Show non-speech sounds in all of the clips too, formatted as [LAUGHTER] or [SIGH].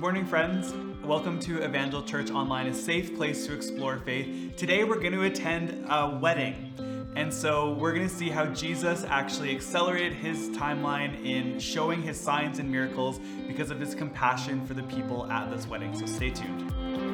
Good morning, friends. Welcome to Evangel Church Online, a safe place to explore faith. Today, we're going to attend a wedding. And so, we're going to see how Jesus actually accelerated his timeline in showing his signs and miracles because of his compassion for the people at this wedding. So, stay tuned.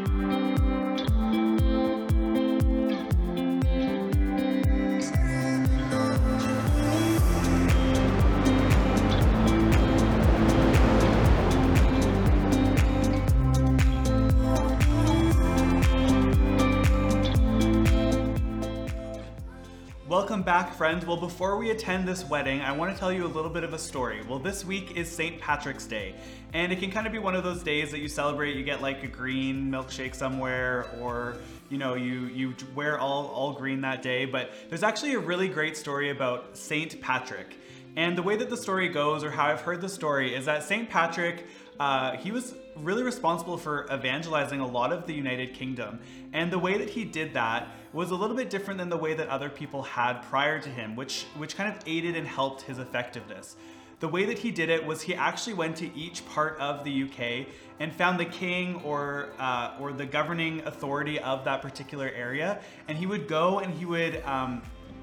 Back, friends. Well, before we attend this wedding, I want to tell you a little bit of a story. Well, this week is St. Patrick's Day, and it can kind of be one of those days that you celebrate. You get like a green milkshake somewhere, or you know, you you wear all all green that day. But there's actually a really great story about St. Patrick, and the way that the story goes, or how I've heard the story, is that St. Patrick uh, he was really responsible for evangelizing a lot of the United Kingdom. And the way that he did that was a little bit different than the way that other people had prior to him, which, which kind of aided and helped his effectiveness. The way that he did it was he actually went to each part of the UK and found the king or uh, or the governing authority of that particular area, and he would go and he would um,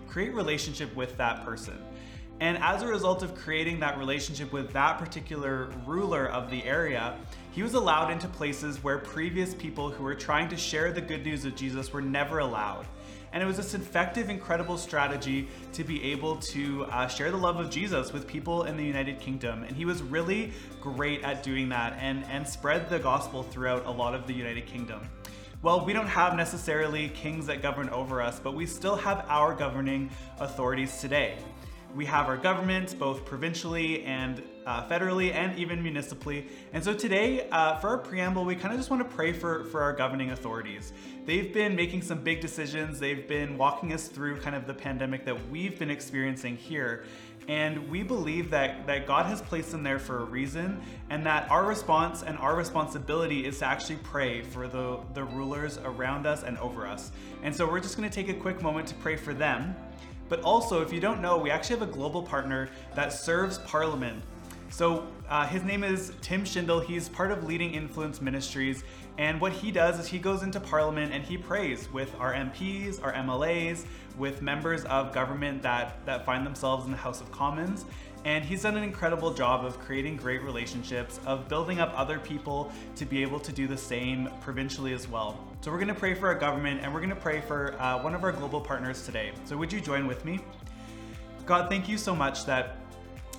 create relationship with that person. And as a result of creating that relationship with that particular ruler of the area, he was allowed into places where previous people who were trying to share the good news of Jesus were never allowed. And it was this effective, incredible strategy to be able to uh, share the love of Jesus with people in the United Kingdom. And he was really great at doing that and, and spread the gospel throughout a lot of the United Kingdom. Well, we don't have necessarily kings that govern over us, but we still have our governing authorities today. We have our government, both provincially and uh, federally, and even municipally. And so today, uh, for our preamble, we kind of just want to pray for, for our governing authorities. They've been making some big decisions. They've been walking us through kind of the pandemic that we've been experiencing here. And we believe that, that God has placed them there for a reason, and that our response and our responsibility is to actually pray for the, the rulers around us and over us. And so we're just going to take a quick moment to pray for them. But also, if you don't know, we actually have a global partner that serves Parliament. So uh, his name is Tim Schindel. He's part of Leading Influence Ministries. And what he does is he goes into Parliament and he prays with our MPs, our MLAs, with members of government that, that find themselves in the House of Commons. And he's done an incredible job of creating great relationships, of building up other people to be able to do the same provincially as well. So we're gonna pray for our government and we're gonna pray for uh, one of our global partners today. So would you join with me? God, thank you so much that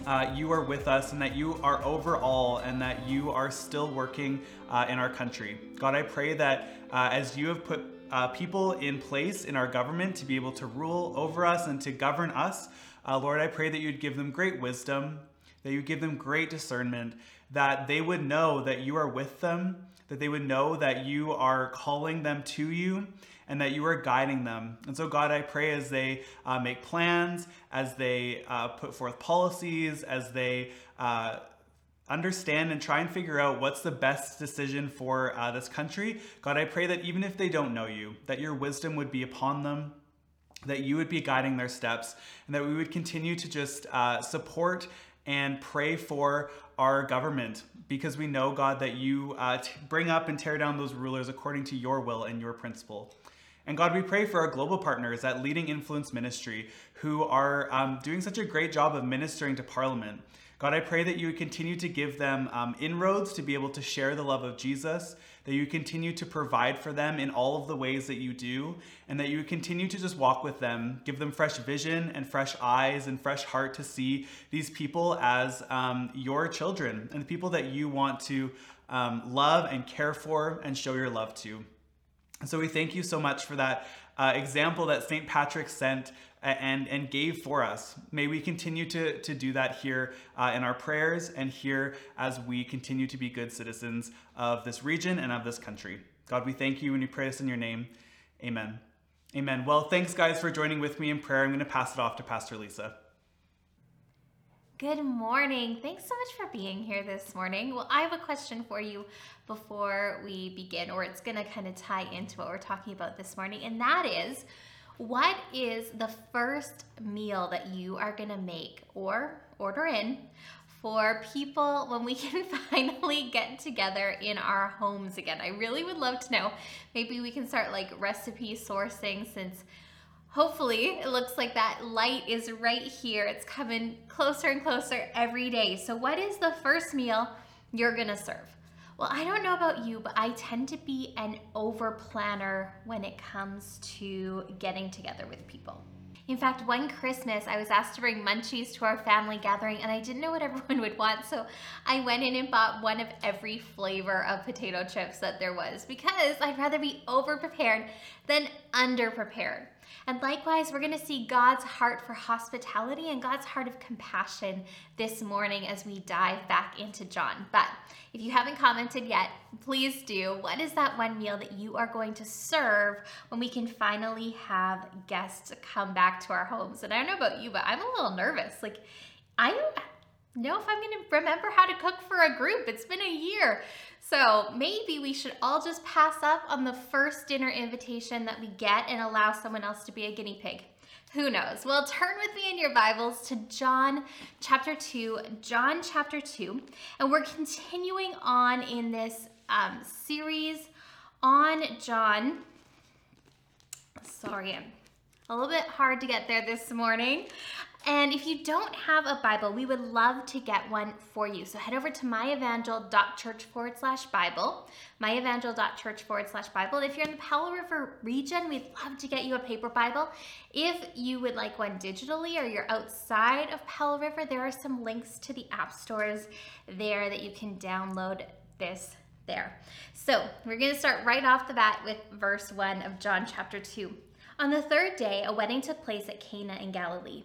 uh, you are with us and that you are over all and that you are still working uh, in our country. God, I pray that uh, as you have put uh, people in place in our government to be able to rule over us and to govern us, uh, Lord, I pray that you'd give them great wisdom, that you give them great discernment, that they would know that you are with them, that they would know that you are calling them to you, and that you are guiding them. And so, God, I pray as they uh, make plans, as they uh, put forth policies, as they uh, understand and try and figure out what's the best decision for uh, this country, God, I pray that even if they don't know you, that your wisdom would be upon them that you would be guiding their steps, and that we would continue to just uh, support and pray for our government because we know, God, that you uh, t- bring up and tear down those rulers according to your will and your principle. And God, we pray for our global partners at Leading Influence Ministry who are um, doing such a great job of ministering to Parliament. God, I pray that you would continue to give them um, inroads to be able to share the love of Jesus, that you continue to provide for them in all of the ways that you do, and that you would continue to just walk with them, give them fresh vision and fresh eyes and fresh heart to see these people as um, your children and the people that you want to um, love and care for and show your love to. So we thank you so much for that uh, example that St. Patrick sent and, and gave for us. May we continue to, to do that here uh, in our prayers and here as we continue to be good citizens of this region and of this country. God, we thank you and we pray this in your name. Amen. Amen. Well, thanks, guys, for joining with me in prayer. I'm going to pass it off to Pastor Lisa. Good morning. Thanks so much for being here this morning. Well, I have a question for you before we begin, or it's going to kind of tie into what we're talking about this morning, and that is what is the first meal that you are gonna make or order in for people when we [LAUGHS] can finally get together in our homes again? I really would love to know. Maybe we can start like recipe sourcing since hopefully it looks like that light is right here. It's coming closer and closer every day. So, what is the first meal you're gonna serve? Well, I don't know about you, but I tend to be an over planner when it comes to getting together with people. In fact, one Christmas, I was asked to bring munchies to our family gathering, and I didn't know what [LAUGHS] everyone would want, so I went in and bought one of every flavor of potato chips that there was because I'd rather be over prepared than under prepared. And likewise, we're going to see God's heart for hospitality and God's heart of compassion this morning as we dive back into John. But if you haven't commented yet, please do. What is that one meal that you are going to serve when we can finally have guests come back to our homes? And I don't know about you, but I'm a little nervous. Like, I don't know if I'm going to remember how to cook for a group. It's been a year. So maybe we should all just pass up on the first dinner invitation that we get and allow someone else to be a guinea pig. Who knows? Well, turn with me in your Bibles to John chapter 2. John chapter 2. And we're continuing on in this um, series on John. Sorry, I'm a little bit hard to get there this morning. And if you don't have a Bible, we would love to get one for you. So head over to myevangel.church forward slash Bible, myevangel.church forward slash Bible. If you're in the Powell River region, we'd love to get you a paper Bible. If you would like one digitally or you're outside of Powell River, there are some links to the app stores there that you can download this there. So we're going to start right off the bat with verse 1 of John chapter 2. On the third day, a wedding took place at Cana in Galilee.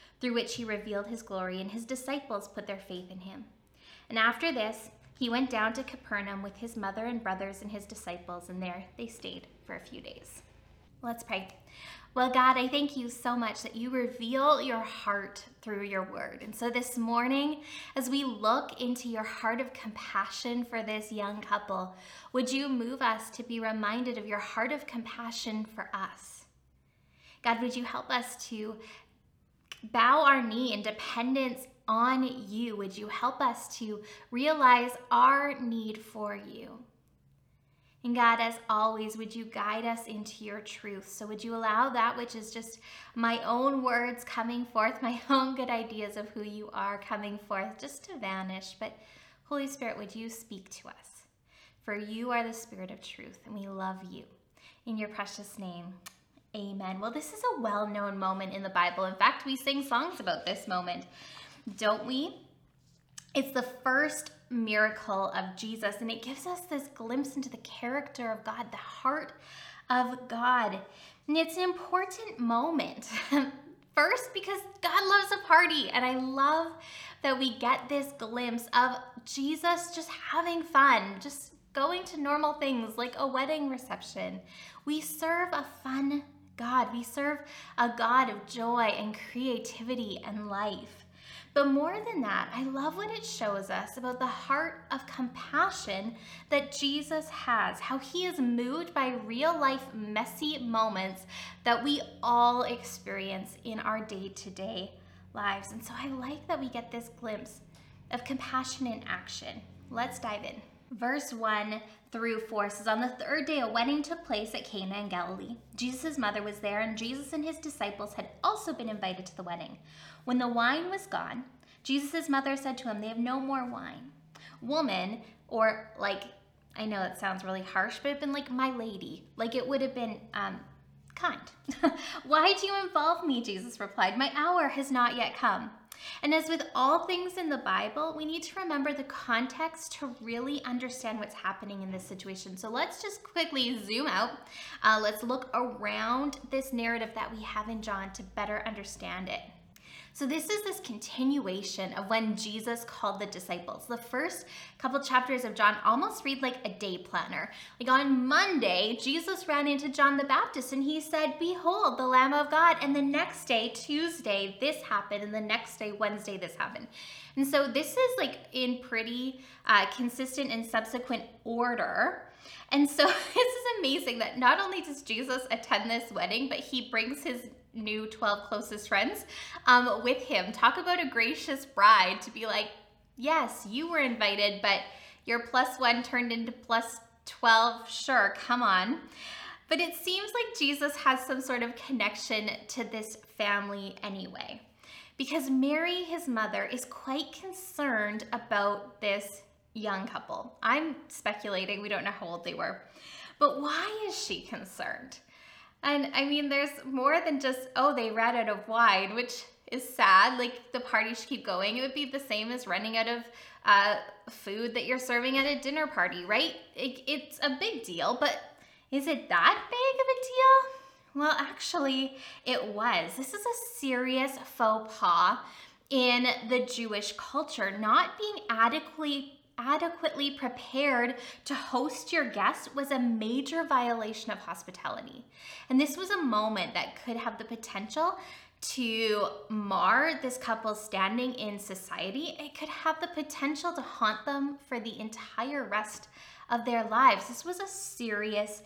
through which he revealed his glory, and his disciples put their faith in him. And after this, he went down to Capernaum with his mother and brothers and his disciples, and there they stayed for a few days. Let's pray. Well, God, I thank you so much that you reveal your heart through your word. And so this morning, as we look into your heart of compassion for this young couple, would you move us to be reminded of your heart of compassion for us? God, would you help us to bow our knee in dependence on you. Would you help us to realize our need for you? And God, as always, would you guide us into your truth? So, would you allow that which is just my own words coming forth, my [LAUGHS] own good ideas of who you are coming forth, just to vanish? But, Holy Spirit, would you speak to us? For you are the Spirit of truth, and we love you. In your precious name, Amen. Well, this is a well known moment in the Bible. In fact, we sing songs about this moment, don't we? It's the first miracle of Jesus, and it gives us this glimpse into the character of God, the heart of God. And it's an important moment. [LAUGHS] First, because God loves a party, and I love that we get this glimpse of Jesus just having fun, just going to normal things like a wedding reception. We serve a fun God. We serve a God of joy and creativity and life. But more than that, I love what it shows us about the heart of compassion that Jesus has, how he is moved by real life messy moments that we all experience in our day to day lives. And so I like that we get this glimpse of compassion in action. Let's dive in. Verse 1 through 4 says, On the third day, a wedding took place at Cana in Galilee. Jesus' mother was there, and Jesus and his disciples had also been invited to the wedding. When the wine was gone, Jesus' mother said to him, They have no more wine. Woman, or like I know it sounds really harsh, but it'd been like, my lady. Like it would have been um, kind. [LAUGHS] Why do you involve me? Jesus replied, My hour has not yet come. And as with all things in the Bible, we need to remember the context to really understand what's happening in this situation. So let's just quickly zoom out. Uh, let's look around this narrative that we have in John to better understand it. So, this is this continuation of when Jesus called the disciples. The first couple chapters of John almost read like a day planner. Like on Monday, Jesus ran into John the Baptist and he said, Behold, the Lamb of God. And the next day, Tuesday, this happened. And the next day, Wednesday, this happened. And so, this is like in pretty uh, consistent and subsequent order. And so, [LAUGHS] this is amazing that not only does Jesus attend this wedding, but he brings his new 12 closest friends um, with him. Talk about a gracious bride to be like, yes, you were invited, but your plus one turned into plus 12. Sure, come on. But it seems like Jesus has some sort of connection to this family anyway. Because Mary, his mother, is quite concerned about this young couple. I'm speculating, we don't know how old they were. But why is she concerned? And I mean, there's more than just, oh, they ran out of wine, which is sad. Like the party should keep going. It would be the same as running out of uh, food that you're serving at a dinner party, right? It, it's a big deal, but is it that big of a deal? Well, actually, it was. This is a serious faux pas in the Jewish culture, not being adequately adequately prepared to host your guest was a major violation of hospitality. And this was a moment that could have the potential to mar this couple's standing in society. It could have the potential to haunt them for the entire rest of their lives. This was a serious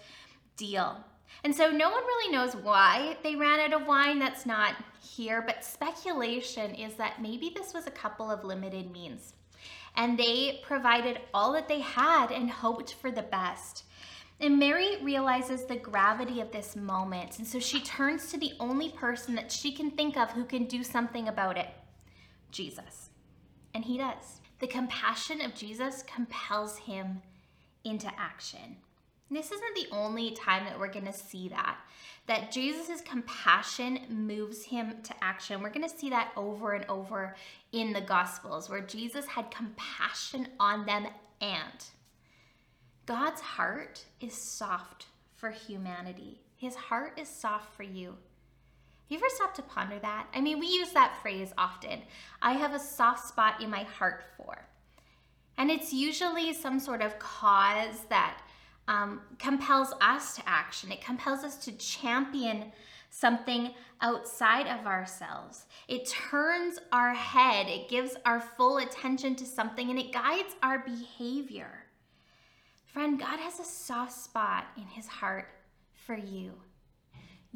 deal. And so no one really knows why they ran out of wine. That's not here, but speculation is that maybe this was a couple of limited means and they provided all that they had and hoped for the best. And Mary realizes the gravity of this moment, and so she turns to the only person that she can think of who can do something about it Jesus. And he does. The compassion of Jesus compels him into action. This isn't the only time that we're going to see that. That Jesus' compassion moves him to action. We're going to see that over and over in the Gospels, where Jesus had compassion on them and God's heart is soft for humanity. His heart is soft for you. Have you ever stopped to ponder that? I mean, we use that phrase often. I have a soft spot in my heart for. And it's usually some sort of cause that um, compels us to action. It compels us to champion something outside of ourselves. It turns our head, it gives our full attention to something, and it guides our behavior. Friend, God has a soft spot in his heart for you.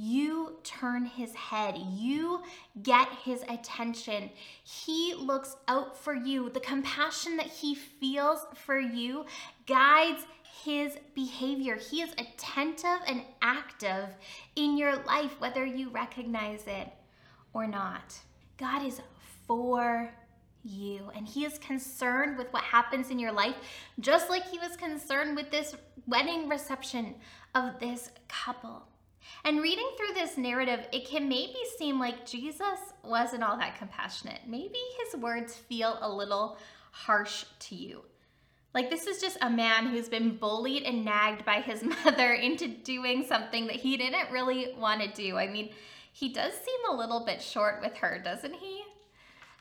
You turn his head. You get his attention. He looks out for you. The compassion that he feels for you guides his behavior. He is attentive and active in your life, whether you recognize it or not. God is for you, and He is concerned with what happens in your life, just like He was concerned with this wedding reception of this couple. And reading through this narrative, it can maybe seem like Jesus wasn't all that compassionate. Maybe his words feel a little harsh to you. Like, this is just a man who's been bullied and nagged by his [LAUGHS] mother into doing something that he didn't really want to do. I mean, he does seem a little bit short with her, doesn't he?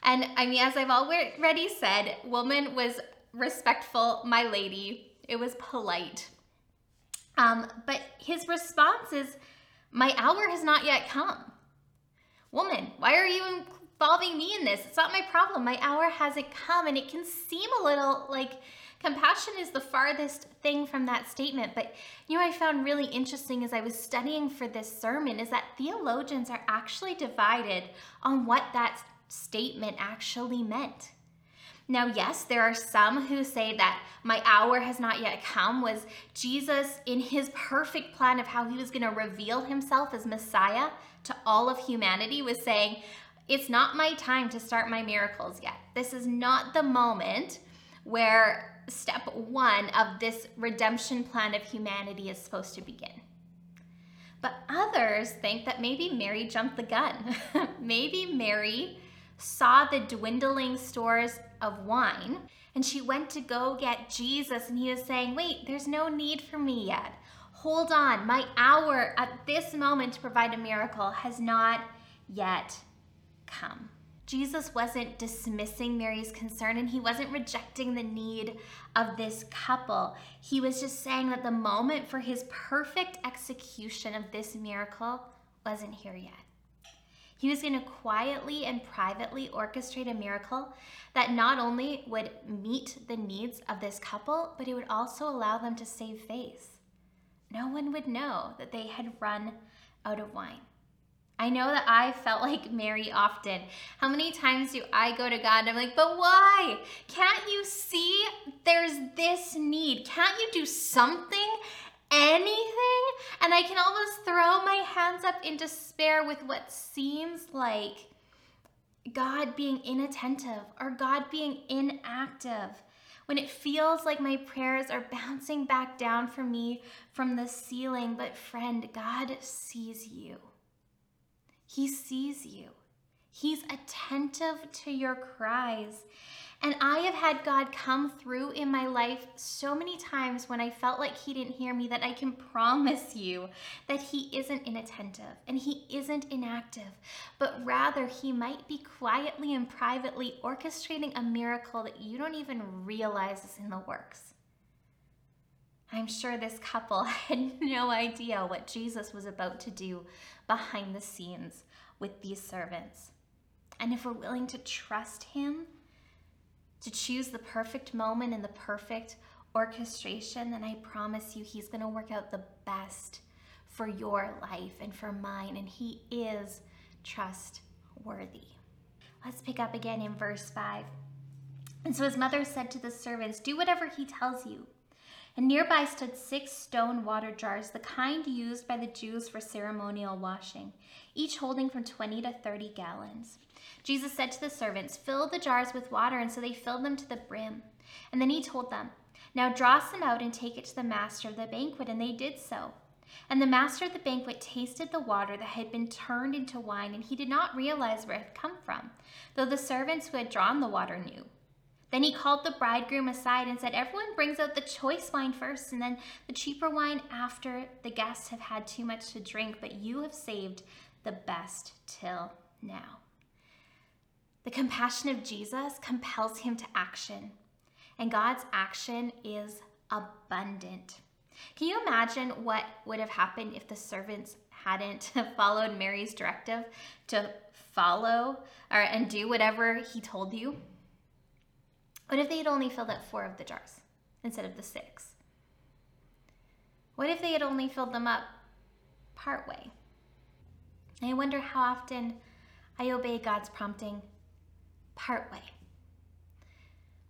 And I mean, as I've already said, woman was respectful, my lady. It was polite. Um, but his response is, My hour has not yet come. Woman, why are you involving me in this? It's not my problem. My hour hasn't come. And it can seem a little like Compassion is the farthest thing from that statement, but you know I found really interesting as I was studying for this sermon is that theologians are actually divided on what that statement actually meant. Now, yes, there are some who say that my hour has not yet come was Jesus in his perfect plan of how he was going to reveal himself as Messiah to all of humanity was saying, it's not my time to start my miracles yet. This is not the moment where step one of this redemption plan of humanity is supposed to begin. But others think that maybe Mary jumped the gun. [LAUGHS] maybe Mary saw the dwindling stores of wine and she went to go get Jesus, and he was saying, Wait, there's no need for me yet. Hold on, my hour at this moment to provide a miracle has not yet come. Jesus wasn't dismissing Mary's concern and he wasn't rejecting the need of this couple. He was just saying that the moment for his perfect execution of this miracle wasn't here yet. He was going to quietly and privately orchestrate a miracle that not only would meet the needs of this couple, but it would also allow them to save face. No one would know that they had run out of wine. I know that I felt like Mary often. How many times do I go to God and I'm like, but why? Can't you see there's this need? Can't you do something? Anything? And I can almost throw my hands up in despair with what seems like God being inattentive or God being inactive. When it feels like my prayers are [LAUGHS] bouncing back down for me from the ceiling, but friend, God sees you. He sees you. He's attentive to your cries. And I have had God come through in my life so many times when I felt like He didn't hear me that I can promise you that He isn't inattentive and He isn't inactive, but rather He might be quietly and privately orchestrating a miracle that you don't even realize is in the works. I'm sure this couple [LAUGHS] had no idea what Jesus was about to do behind the scenes with these servants. And if we're willing to trust Him, to choose the perfect moment and the perfect orchestration, then I promise you He's going to work out the best for your life and for mine. And He is trustworthy. Let's pick up again in verse 5. And so his mother said to the servants, Do whatever he tells you. And nearby stood six stone water jars, the kind used by the Jews for ceremonial washing, each holding from 20 to 30 gallons. Jesus said to the servants, Fill the jars with water, and so they filled them to the brim. And then he told them, Now draw some out and take it to the master of the banquet, and they did so. And the master of the banquet tasted the water that had been turned into wine, and he did not realize where it had come from, though the servants who had drawn the water knew. Then he called the bridegroom aside and said, Everyone brings out the choice wine first, and then the cheaper wine after the guests have had too much to drink, but you have saved the best till now. The compassion of Jesus compels him to action, and God's action is abundant. Can you imagine what would have happened if the servants hadn't [LAUGHS] followed Mary's directive to follow or, and do whatever he told you? What if they had only filled up four of the jars instead of the six? What if they had only filled them up part way? I wonder how often I obey God's prompting part way.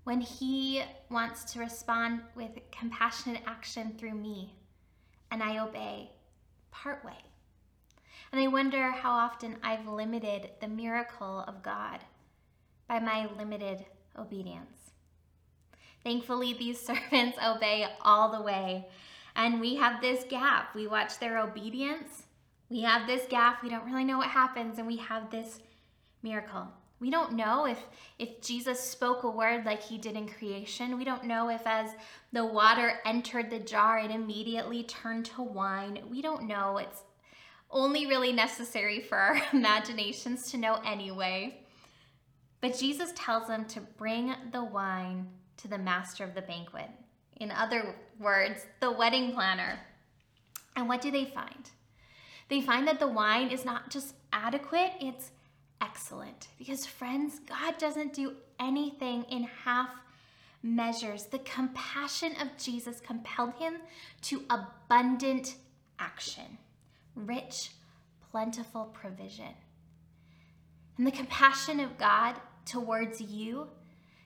When He wants to respond with compassionate action through me, and I obey part way. And I wonder how often I've limited the miracle of God by my limited obedience. Thankfully, these [LAUGHS] servants obey all the way. And we have this gap. We watch their obedience. We have this gap. We don't really know what happens. And we have this miracle. We don't know if, if Jesus spoke a word like he did in creation. We don't know if, as the water entered the jar, it immediately turned to wine. We don't know. It's only really necessary for our [LAUGHS] imaginations to know anyway. But Jesus tells them to bring the wine to the master of the banquet. In other words, the wedding planner. And what do they find? They find that the wine is not just adequate, it's excellent. Because, friends, God doesn't do anything in half measures. The compassion of Jesus compelled him to abundant action, rich, plentiful provision. And the compassion of God towards you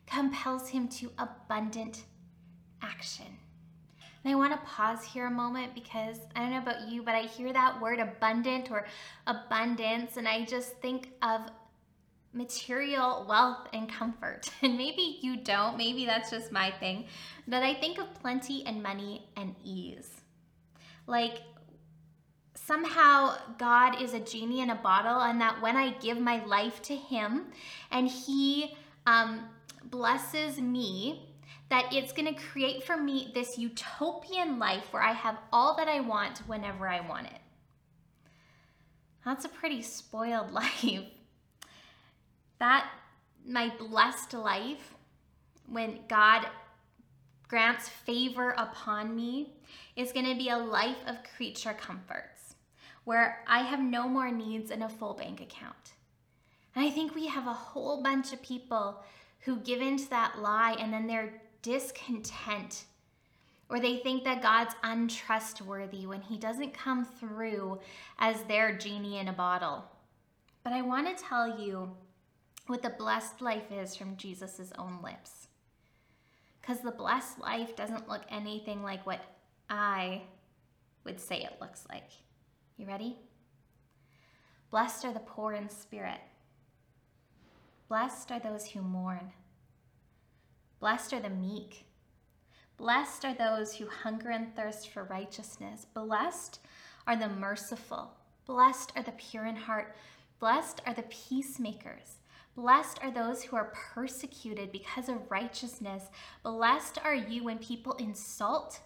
compels him to abundant action. And I want to pause here a moment because I don't know about you, but I hear that word abundant or abundance, and I just think of material wealth and comfort. [LAUGHS] And maybe you don't, maybe that's just my thing. But I think of plenty and money and ease. Like somehow God is a genie in a bottle, and that when I give my life to Him and He um, blesses me, that it's going to create for me this utopian life where I have all that I want whenever I want it. That's a pretty spoiled [LAUGHS] life. That, my blessed life, when God grants favor upon me, is going to be a life of creature comforts where I have no more needs and a full bank account. And I think we have a whole bunch of people who give into that lie and then they're discontent or they think that God's untrustworthy when he doesn't come through as their genie in a bottle. But I want to tell you what the blessed life is from Jesus' own lips. Because the blessed life doesn't look anything like what I would say it looks like. You ready? Blessed are the poor in spirit. Blessed are those who mourn. Blessed are the meek. Blessed are those who hunger and thirst for righteousness. Blessed are the merciful. Blessed are the pure in heart. Blessed are the peacemakers. Blessed are those who are persecuted because of righteousness. Blessed are you when people insult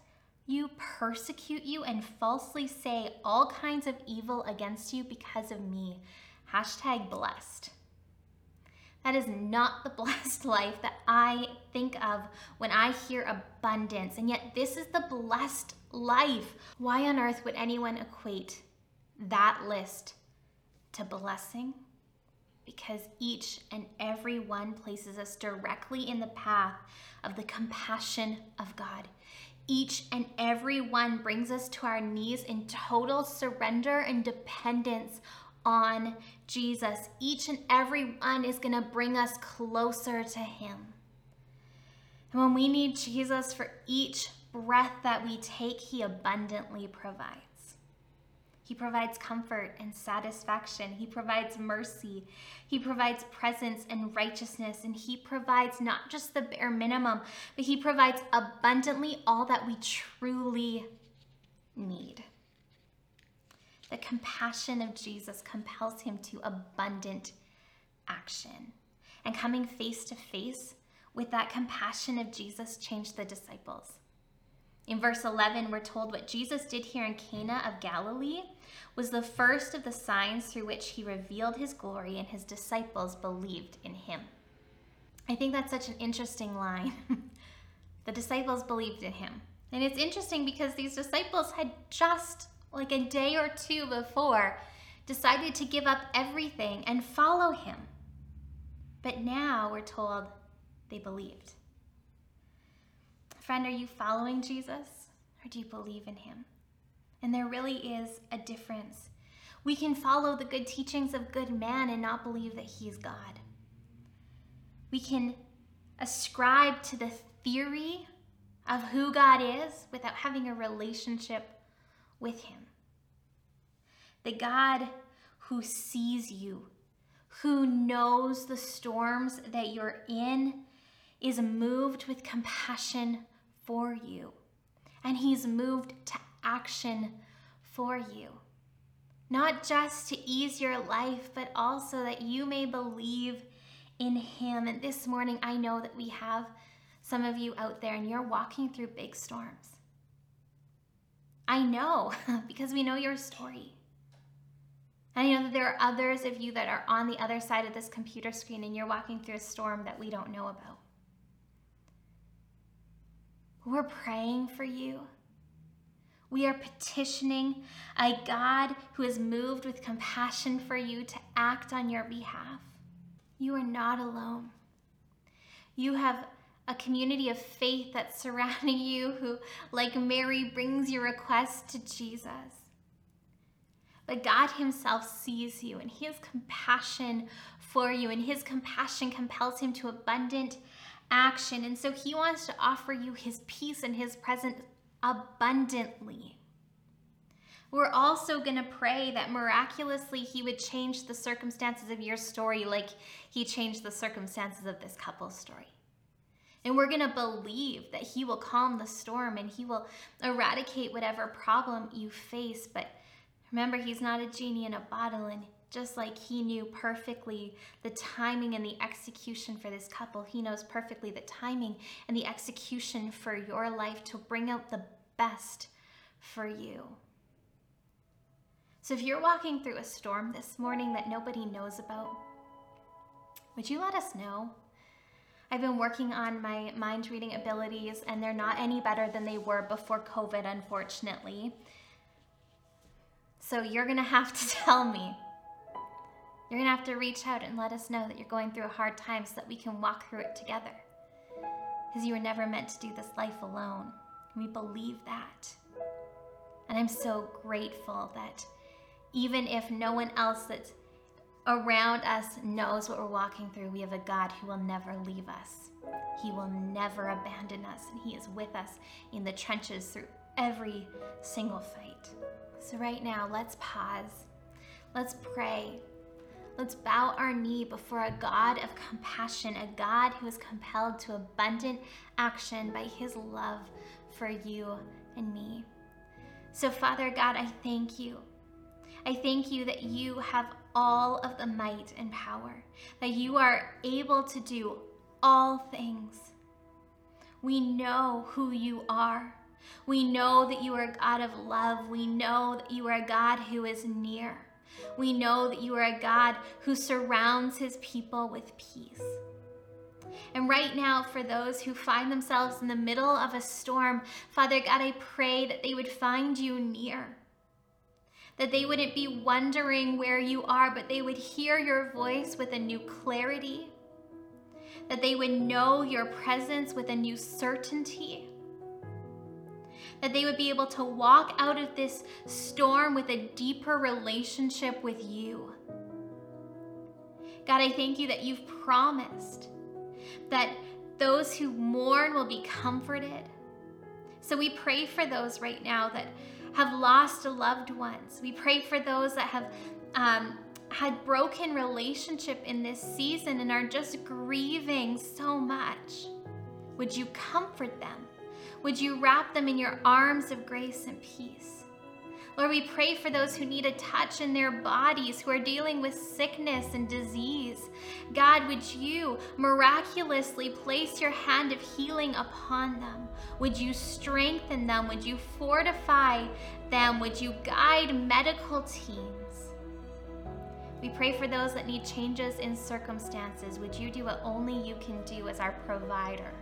you, persecute you, and falsely say all kinds of evil against you because of me. Hashtag blessed. That is not the [LAUGHS] blessed life that I think of when I hear abundance. And yet, this is the blessed life. Why on earth would anyone equate that list to blessing? Because each and every one places us directly in the path of the compassion of God. Each and every one brings us to our knees in total surrender and dependence on Jesus. Each and every one is going to bring us closer to Him. And when we need Jesus for each breath that we take, He abundantly provides. He provides comfort and satisfaction. He provides mercy. He provides presence and righteousness. And He provides not just the bare minimum, but He provides abundantly all that we truly need. The compassion of Jesus compels him to abundant action. And coming face to face with that compassion of Jesus changed the disciples. In verse 11, we're told what Jesus did here in Cana of Galilee was the first of the signs through which he revealed his glory, and his disciples believed in him. I think that's such an interesting line. [LAUGHS] the disciples believed in him. And it's interesting because these disciples had just like a day or two before, decided to give up everything and follow him. But now we're told they believed. Friend, are you following Jesus or do you believe in him? And there really is a difference. We can follow the good teachings of good men and not believe that he's God. We can ascribe to the theory of who God is without having a relationship with him. The God who sees you, who knows the storms that you're in, is moved with compassion for you. And he's moved to action for you. Not just to ease your life, but also that you may believe in him. And this morning, I know that we have some of you out there and you're walking through big storms. I know [LAUGHS] because we know your story. And I know that there are others of you that are on the other side of this computer screen and you're walking through a storm that we don't know about. We're praying for you. We are petitioning a God who is moved with compassion for you to act on your behalf. You are not alone. You have a community of faith that's [LAUGHS] surrounding you who, like Mary, brings your request to Jesus. But God Himself sees you and He has compassion for you, and His compassion compels Him to abundant action. And so He wants to offer you His peace and His presence abundantly. We're also going to pray that miraculously He would change the circumstances of your story like He changed the circumstances of this couple's story. And we're going to believe that He will calm the storm and He will eradicate whatever problem you face. But remember, He's not a genie in a bottle. And just like He knew perfectly the timing and the execution for this couple, He knows perfectly the timing and the execution for your life to bring out the best for you. So if you're walking through a storm this morning that nobody knows about, would you let us know? I've been working on my mind reading abilities, and they're not any better than they were before COVID, unfortunately. So you're going to have to [LAUGHS] tell me. You're going to have to reach out and let us know that you're going through a hard time so that we can walk through it together. Because you were never meant to do this life alone. We believe that. And I'm so grateful that even if no one else that's around us knows what we're walking through, we have a God who will never leave us. He will never abandon us, and He is with us in the trenches through every single fight. So, right now, let's pause. Let's pray. Let's bow our knee before a God of compassion, a God who is compelled to abundant action by His love for you and me. So, Father God, I thank you. I thank you that you have all of the might and power, that you are able to do all things. We know who you are. We know that you are a God of love. We know that you are a God who is near. We know that you are a God who surrounds his people with peace. And right now, for those who find themselves in the middle of a storm, Father God, I pray that they would find you near that they wouldn't be wondering where you are, but they would hear your voice with a new clarity, that they would know your presence with a new certainty, that they would be able to walk out of this storm with a deeper relationship with you. God, I thank you that you've promised that those who mourn will be comforted. So we pray for those right now that have lost loved ones. We pray for those that have um, had broken relationship in this season and are just grieving so much. Would you comfort them? Would you wrap them in your arms of grace and peace? Lord, we pray for those who need a touch in their bodies, who are dealing with sickness and disease. God, would you miraculously place your hand of healing upon them? Would you strengthen them? Would you fortify them? Would you guide medical teams? We pray for those that need changes in circumstances. Would you do what only you can do as our provider?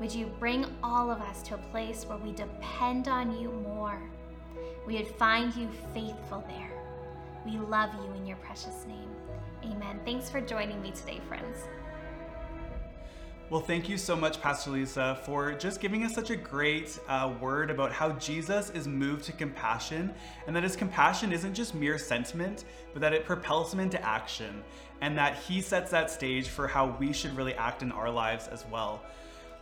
Would you bring all of us to a place where we depend on you more? We would find you faithful there. We love you in your precious name. Amen. Thanks for joining me today, friends. Well, thank you so much, Pastor Lisa, for just giving us such a great uh, word about how Jesus is moved to compassion and that his compassion isn't just mere sentiment, but that it propels him into action and that he sets that stage for how we should really act in our lives as well.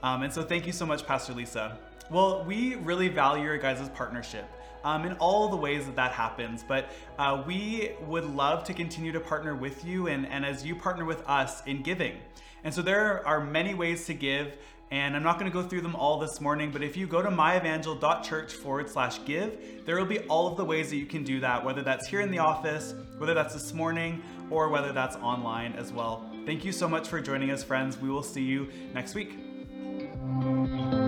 Um, and so, thank you so much, Pastor Lisa. Well, we really value your guys' partnership um, in all the ways that that happens. But uh, we would love to continue to partner with you and, and as you partner with us in giving. And so there are many ways to give. And I'm not going to go through them all this morning, but if you go to myevangel.church forward slash give, there will be all of the ways that you can do that, whether that's here in the office, whether that's this morning, or whether that's online as well. Thank you so much for joining us, friends. We will see you next week. Música